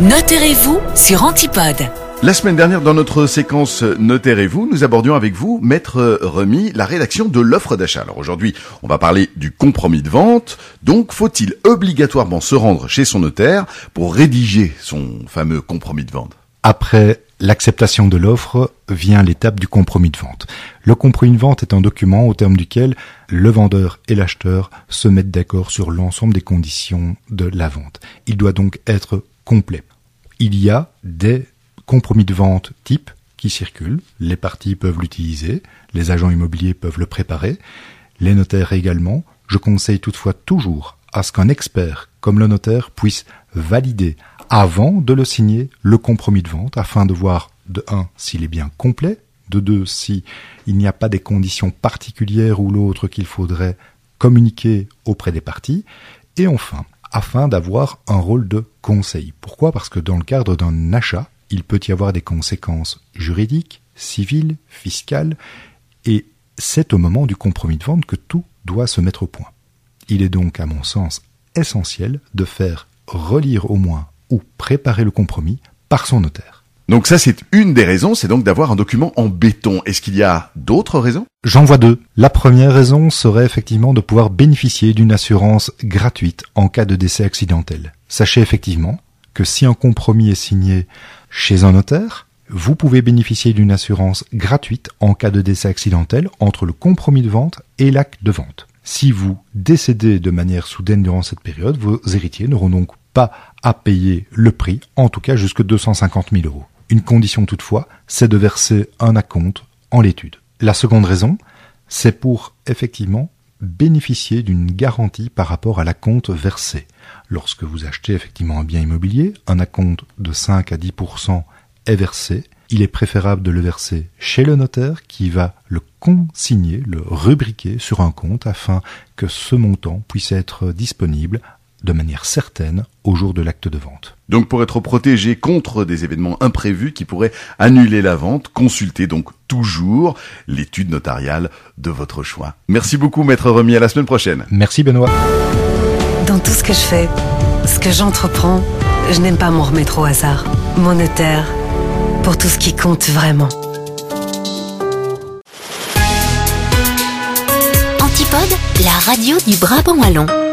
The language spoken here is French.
Notez-vous sur Antipode. La semaine dernière, dans notre séquence Notez-vous, nous abordions avec vous, Maître Remy, la rédaction de l'offre d'achat. Alors aujourd'hui, on va parler du compromis de vente. Donc, faut-il obligatoirement se rendre chez son notaire pour rédiger son fameux compromis de vente? Après l'acceptation de l'offre vient l'étape du compromis de vente. Le compromis de vente est un document au terme duquel le vendeur et l'acheteur se mettent d'accord sur l'ensemble des conditions de la vente. Il doit donc être Il y a des compromis de vente type qui circulent, les parties peuvent l'utiliser, les agents immobiliers peuvent le préparer, les notaires également. Je conseille toutefois toujours à ce qu'un expert comme le notaire puisse valider avant de le signer le compromis de vente afin de voir de 1 s'il est bien complet, de 2 si il n'y a pas des conditions particulières ou l'autre qu'il faudrait communiquer auprès des parties et enfin afin d'avoir un rôle de conseil. Pourquoi? Parce que dans le cadre d'un achat, il peut y avoir des conséquences juridiques, civiles, fiscales, et c'est au moment du compromis de vente que tout doit se mettre au point. Il est donc, à mon sens, essentiel de faire relire au moins ou préparer le compromis par son notaire. Donc ça, c'est une des raisons, c'est donc d'avoir un document en béton. Est-ce qu'il y a d'autres raisons? J'en vois deux. La première raison serait effectivement de pouvoir bénéficier d'une assurance gratuite en cas de décès accidentel. Sachez effectivement que si un compromis est signé chez un notaire, vous pouvez bénéficier d'une assurance gratuite en cas de décès accidentel entre le compromis de vente et l'acte de vente. Si vous décédez de manière soudaine durant cette période, vos héritiers n'auront donc pas à payer le prix, en tout cas jusque 250 000 euros. Une condition toutefois, c'est de verser un acompte en l'étude. La seconde raison, c'est pour effectivement bénéficier d'une garantie par rapport à l'acompte versé. Lorsque vous achetez effectivement un bien immobilier, un acompte de 5 à 10% est versé. Il est préférable de le verser chez le notaire qui va le consigner, le rubriquer sur un compte afin que ce montant puisse être disponible de manière certaine au jour de l'acte de vente. Donc pour être protégé contre des événements imprévus qui pourraient annuler la vente, consultez donc toujours l'étude notariale de votre choix. Merci beaucoup maître Remy, à la semaine prochaine. Merci Benoît. Dans tout ce que je fais, ce que j'entreprends, je n'aime pas m'en remettre au hasard. Mon notaire, pour tout ce qui compte vraiment. Antipode, la radio du Brabant Wallon.